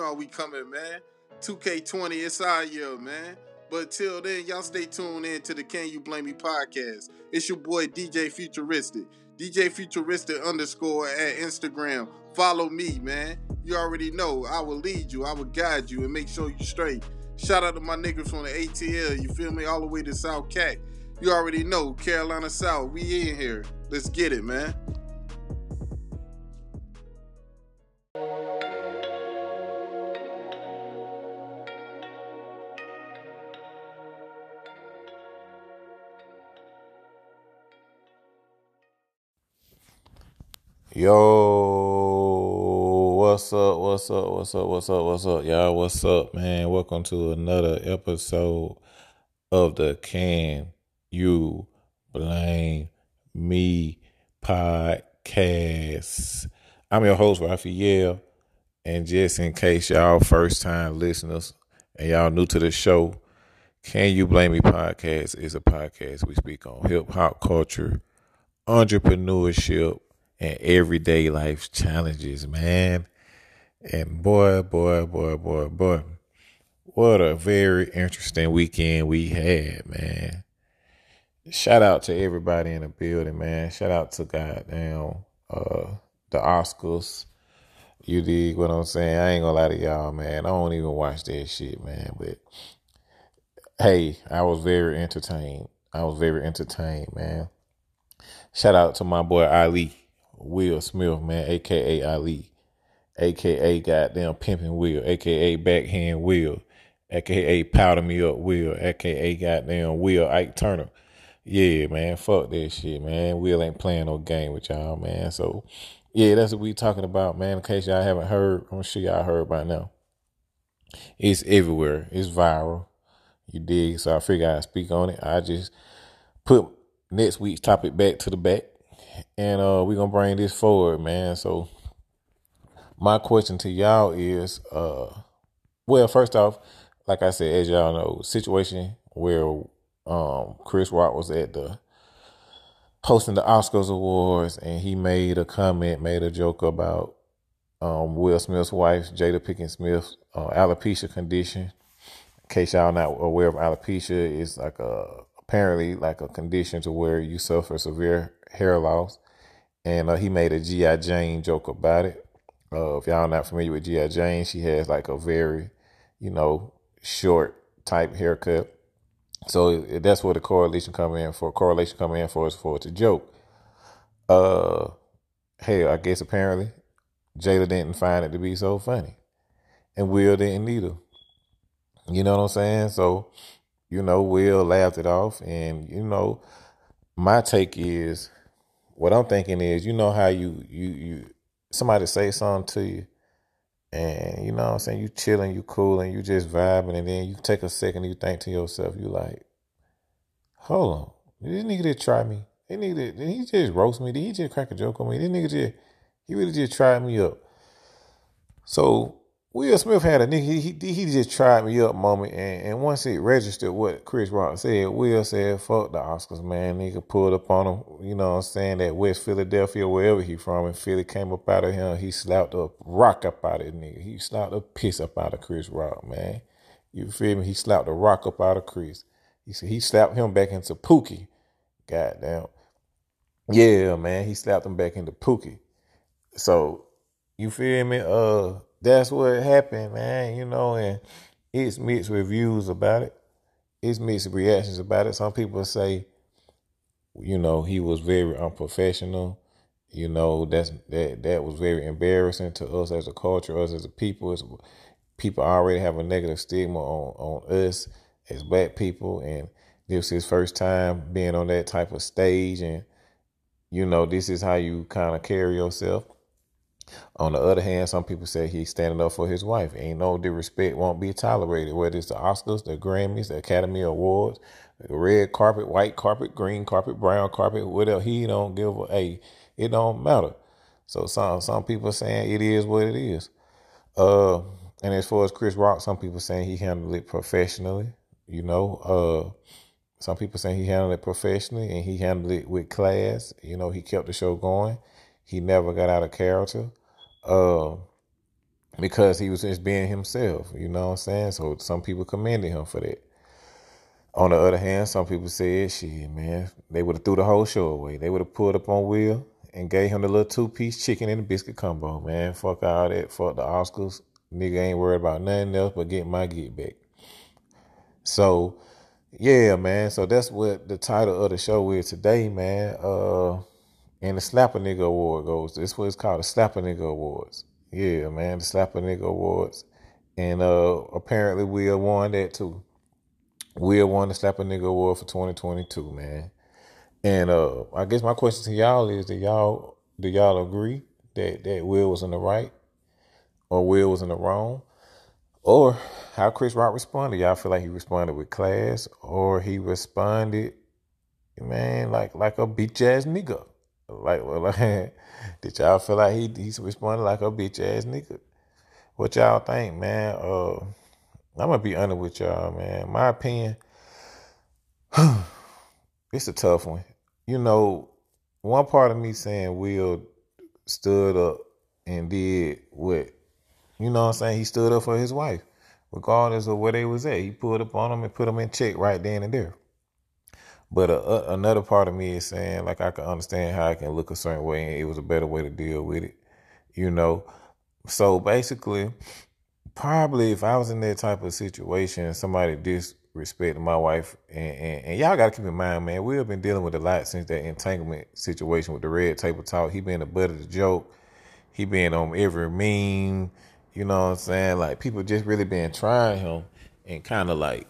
know we coming, man. 2K20, it's our year, man. But till then, y'all stay tuned in to the Can You Blame Me podcast. It's your boy DJ Futuristic. DJ Futuristic underscore at Instagram. Follow me, man. You already know. I will lead you. I will guide you and make sure you straight. Shout out to my niggas from the ATL. You feel me? All the way to South Cat. You already know. Carolina South. We in here. Let's get it, man. Yo, what's up? What's up? What's up? What's up? What's up, y'all? What's up, man? Welcome to another episode of the Can You Blame Me podcast. I'm your host, Raphael, and just in case y'all first time listeners and y'all new to the show, Can You Blame Me podcast is a podcast we speak on hip hop culture, entrepreneurship and everyday life challenges, man. And boy, boy, boy, boy, boy, what a very interesting weekend we had, man. Shout out to everybody in the building, man. Shout out to goddamn uh the Oscars. You dig what I'm saying? I ain't gonna lie to y'all, man. I don't even watch that shit, man. But hey, I was very entertained. I was very entertained, man. Shout out to my boy Ali. Will Smith, man, aka Ali, aka goddamn pimping Will, aka backhand Will, aka powder me up Will, aka goddamn Will Ike Turner. Yeah, man, fuck that shit, man. Will ain't playing no game with y'all, man. So, yeah, that's what we talking about, man. In case y'all haven't heard, I'm sure y'all heard by now. It's everywhere. It's viral. You dig? So I figure I'd speak on it. I just put next week's topic back to the back and uh, we're gonna bring this forward, man. So my question to y'all is, uh, well, first off, like I said, as y'all know, situation where um, Chris Rock was at the posting the Oscars awards, and he made a comment, made a joke about um, Will Smith's wife, Jada Pinkett Smith, uh, alopecia condition. In case y'all not aware of alopecia, it's like a apparently like a condition to where you suffer severe hair loss. And uh, he made a G.I. Jane joke about it. Uh, if y'all not familiar with G.I. Jane, she has like a very, you know, short type haircut. So that's where the correlation come in for. Correlation coming in for is for it's a joke. Uh, hey, I guess apparently Jada didn't find it to be so funny, and Will didn't either. You know what I'm saying? So, you know, Will laughed it off, and you know, my take is what I'm thinking is, you know how you you you somebody say something to you, and you know what I'm saying, you chilling, you cool, and you just vibing, and then you take a second, and you think to yourself, you like, hold on, this nigga did try me. This nigga did he just roast me? Did he just crack a joke on me? This nigga just he really just tried me up. So Will Smith had a nigga, he, he, he just tried me up moment, and, and once it registered what Chris Rock said, Will said, fuck the Oscars, man. Nigga pulled up on him, you know what I'm saying, that West Philadelphia, wherever he from, and Philly came up out of him, he slapped a rock up out of the nigga. He slapped a piss up out of Chris Rock, man. You feel me? He slapped a rock up out of Chris. He said he slapped him back into Pookie. Goddamn. Yeah, man, he slapped him back into Pookie. So, you feel me? Uh, that's what happened, man. You know, and it's mixed reviews about it. It's mixed reactions about it. Some people say, you know, he was very unprofessional. You know, that's that that was very embarrassing to us as a culture, us as a people. People already have a negative stigma on on us as black people, and this is his first time being on that type of stage, and you know, this is how you kind of carry yourself. On the other hand, some people say he's standing up for his wife. Ain't no disrespect won't be tolerated, whether it's the Oscars, the Grammys, the Academy Awards, the red carpet, white carpet, green carpet, brown carpet, whatever. He don't give a it don't matter. So some some people saying it is what it is. Uh, and as far as Chris Rock, some people saying he handled it professionally. You know, uh, some people saying he handled it professionally and he handled it with class. You know, he kept the show going. He never got out of character. Uh, because he was just being himself. You know what I'm saying? So some people commended him for that. On the other hand, some people said, shit, man, they would have threw the whole show away. They would have pulled up on Will and gave him the little two piece chicken and the biscuit combo, man. Fuck all that. Fuck the Oscars. Nigga ain't worried about nothing else but getting my get back. So, yeah, man. So that's what the title of the show is today, man. Uh, and the Slapper Nigga Award goes. This what it's called, the Slapper Nigga Awards. Yeah, man, the Slapper Nigga Awards. And uh, apparently Will won that too. Will won the Slapper Nigga Award for 2022, man. And uh, I guess my question to y'all is: Do y'all do y'all agree that that Will was in the right, or Will was in the wrong, or how Chris Rock responded? Y'all feel like he responded with class, or he responded, man, like like a bitch ass nigga? Like, well, did y'all feel like he he responded like a bitch ass nigga? What y'all think, man? Uh, I'm gonna be honest with y'all, man. My opinion, it's a tough one. You know, one part of me saying Will stood up and did what, you know what I'm saying? He stood up for his wife, regardless of where they was at. He pulled up on them and put them in check right then and there. But uh, uh, another part of me is saying, like, I can understand how I can look a certain way, and it was a better way to deal with it, you know. So basically, probably if I was in that type of situation, somebody disrespected my wife, and, and, and y'all got to keep in mind, man, we have been dealing with a lot since that entanglement situation with the red table talk. He been the butt of the joke. He been on every meme. You know what I'm saying? Like people just really been trying him and kind of like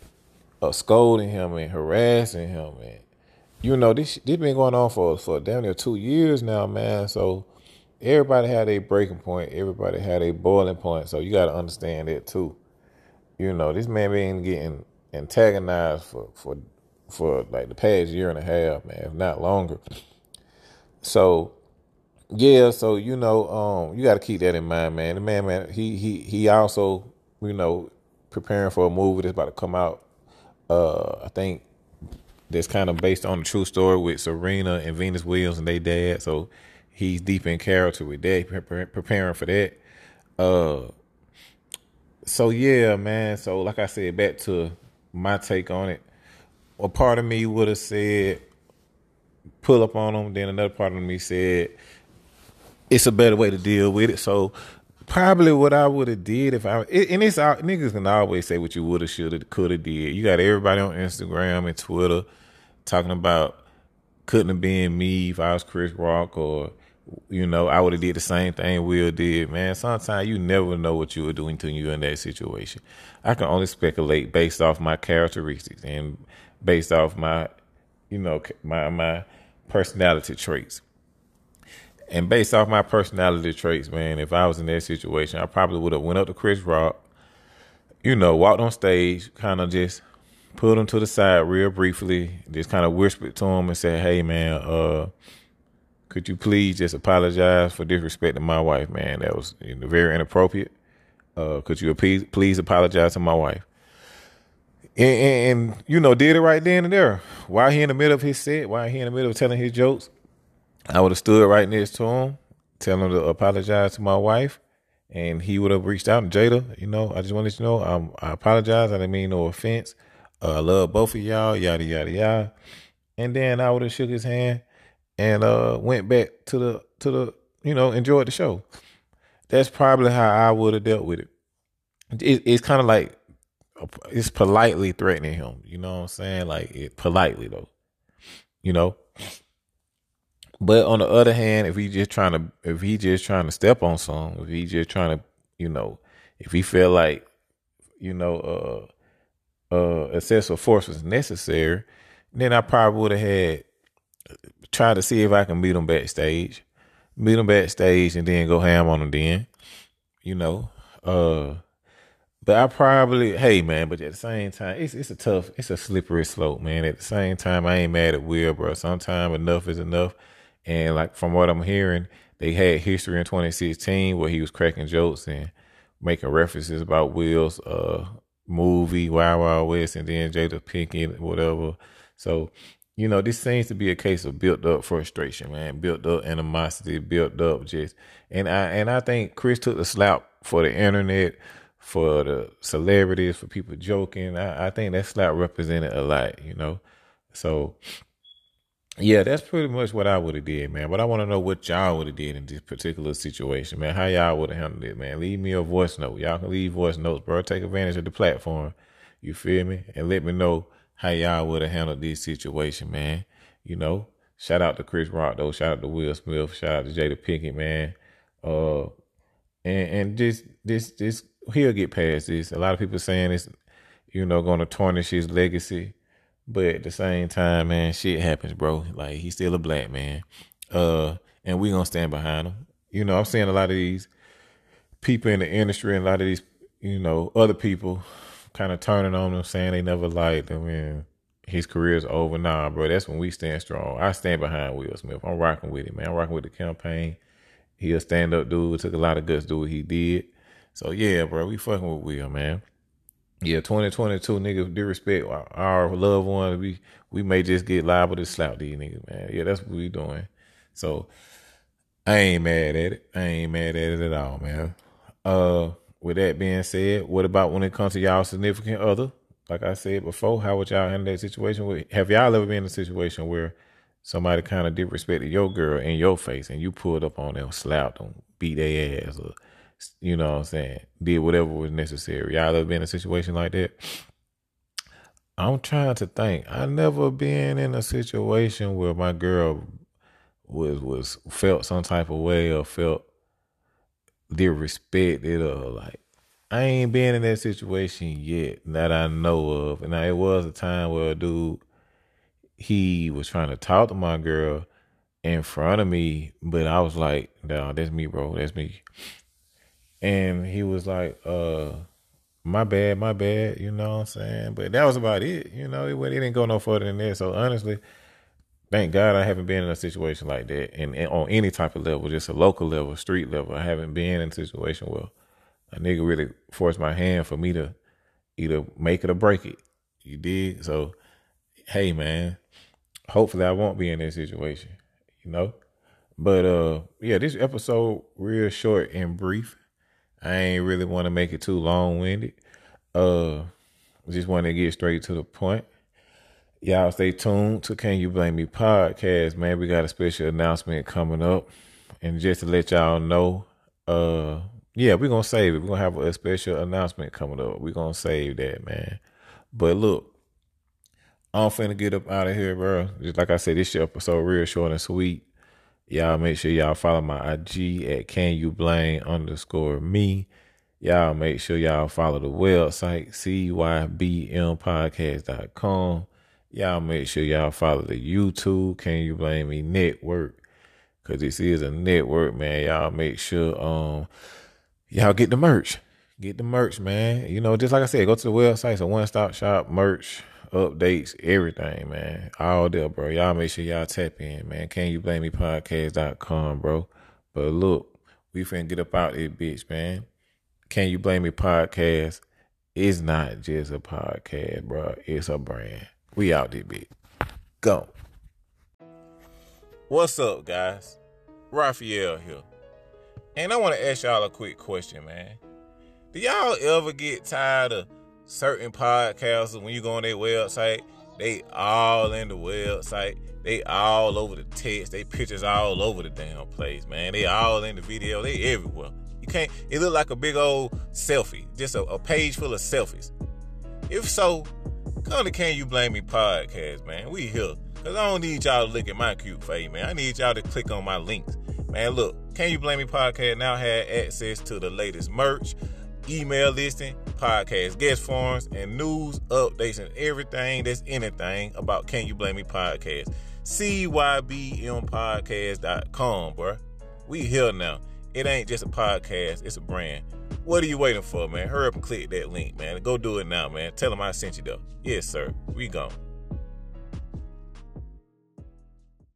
uh, scolding him and harassing him, and you know this this been going on for for damn near two years now, man. So everybody had a breaking point. Everybody had a boiling point. So you got to understand that too. You know this man been getting antagonized for for for like the past year and a half, man, if not longer. So yeah, so you know, um, you got to keep that in mind, man. The man, man, he he he also, you know, preparing for a movie that's about to come out uh, I think that's kind of based on a true story with Serena and Venus Williams and their dad. So he's deep in character with that, preparing for that. Uh, so yeah, man. So like I said, back to my take on it. A part of me would have said pull up on them. Then another part of me said it's a better way to deal with it. So probably what I would have did if I and it's out niggas can always say what you would have, should have, could have did. You got everybody on Instagram and Twitter talking about couldn't have been me if I was Chris Rock or you know I would have did the same thing Will did. Man, sometimes you never know what you were doing until you're in that situation. I can only speculate based off my characteristics and based off my you know my my personality traits. And based off my personality traits, man, if I was in that situation, I probably would have went up to Chris Rock, you know, walked on stage, kind of just pulled him to the side real briefly, just kind of whispered to him and said, "Hey, man, uh, could you please just apologize for disrespecting my wife, man? That was you know, very inappropriate. Uh, could you please please apologize to my wife?" And, and, and, you know, did it right then and there. While he in the middle of his set, while he in the middle of telling his jokes, I would have stood right next to him, telling him to apologize to my wife, and he would have reached out to Jada. You know, I just wanted to know um, I apologize. I didn't mean no offense. Uh, I love both of y'all. Yada yada yada. And then I would have shook his hand and uh, went back to the to the you know enjoyed the show. That's probably how I would have dealt with it. it it's kind of like it's politely threatening him. You know what I'm saying? Like it politely though. You know. But on the other hand, if he just trying to, if he just trying to step on some, if he just trying to, you know, if he feel like, you know, uh, uh, excessive force was necessary, then I probably would have had tried to see if I can meet him backstage, meet him backstage, and then go ham on him. Then, you know, uh, but I probably, hey man, but at the same time, it's it's a tough, it's a slippery slope, man. At the same time, I ain't mad at Will, bro. Sometimes enough is enough. And like from what I'm hearing, they had history in 2016 where he was cracking jokes and making references about Will's uh movie Wild Wild West and then Jada Pinkett whatever. So you know, this seems to be a case of built up frustration, man, built up animosity, built up just, and I and I think Chris took the slap for the internet, for the celebrities, for people joking. I, I think that slap represented a lot, you know. So yeah, that's pretty much what I would have did, man. But I want to know what y'all would have did in this particular situation, man. How y'all would have handled it, man. Leave me a voice note. Y'all can leave voice notes, bro. Take advantage of the platform. You feel me? And let me know how y'all would have handled this situation, man. You know, shout out to Chris Rock though. Shout out to Will Smith. Shout out to Jada Pinkett, man. Uh, and and just this this he'll get past this. A lot of people saying it's you know going to tarnish his legacy. But at the same time, man, shit happens, bro. Like he's still a black man. Uh, and we gonna stand behind him. You know, I'm seeing a lot of these people in the industry and a lot of these, you know, other people kind of turning on him, saying they never liked him and his career's over. Nah, bro, that's when we stand strong. I stand behind Will Smith. I'm rocking with him, man. I'm rocking with the campaign. He a stand up dude. It took a lot of guts to do what he did. So yeah, bro, we fucking with Will, man yeah, 2022 nigga, do respect our loved ones. We we may just get liable to slap these niggas, man. Yeah, that's what we doing. So I ain't mad at it. I ain't mad at it at all, man. Uh with that being said, what about when it comes to y'all significant other? Like I said before, how would y'all handle that situation? Have y'all ever been in a situation where somebody kind of disrespected your girl in your face and you pulled up on them, slapped them, beat their ass, or you know what I'm saying, did whatever was necessary. Y'all ever been in a situation like that? I'm trying to think. I never been in a situation where my girl was was felt some type of way or felt disrespected or like I ain't been in that situation yet that I know of. And it was a time where a dude he was trying to talk to my girl in front of me, but I was like, no, that's me, bro. That's me. And he was like, uh, my bad, my bad, you know what I'm saying? But that was about it, you know, it, it didn't go no further than that. So honestly, thank God I haven't been in a situation like that. And, and, on any type of level, just a local level, street level, I haven't been in a situation where a nigga really forced my hand for me to either make it or break it. You did? So, hey man, hopefully I won't be in that situation, you know? But uh yeah, this episode real short and brief. I ain't really want to make it too long winded. Uh, just want to get straight to the point. Y'all stay tuned to Can You Blame Me podcast, man. We got a special announcement coming up. And just to let y'all know, uh, yeah, we're gonna save it. We're gonna have a special announcement coming up. We're gonna save that, man. But look, I'm finna get up out of here, bro. Just like I said, this episode real short and sweet. Y'all make sure y'all follow my IG at can you blame underscore me. Y'all make sure y'all follow the website, cybmpodcast.com. Y'all make sure y'all follow the YouTube, Can You Blame Me Network. Cause this is a network, man. Y'all make sure um y'all get the merch. Get the merch, man. You know, just like I said, go to the website. It's a one stop shop merch updates, everything, man. All there, bro. Y'all make sure y'all tap in, man. Can you blame me podcast.com, bro? But look, we finna get up out this bitch, man. Can you blame me podcast? It's not just a podcast, bro. It's a brand. We out this bitch. Go. What's up, guys? Raphael here. And I want to ask y'all a quick question, man. Do y'all ever get tired of certain podcasts when you go on their website, they all in the website. They all over the text. They pictures all over the damn place, man. They all in the video. They everywhere. You can't. It look like a big old selfie, just a, a page full of selfies. If so, come to Can You Blame Me podcast, man. We here. Cause I don't need y'all to look at my cute face, man. I need y'all to click on my links. Man, look, Can You Blame Me podcast now have access to the latest merch, email listing, podcast guest forums and news, updates, and everything that's anything about Can You Blame Me podcast. CYBMpodcast.com, bro. We here now. It ain't just a podcast, it's a brand. What are you waiting for, man? Hurry up and click that link, man. Go do it now, man. Tell them I sent you though. Yes, sir. We gone.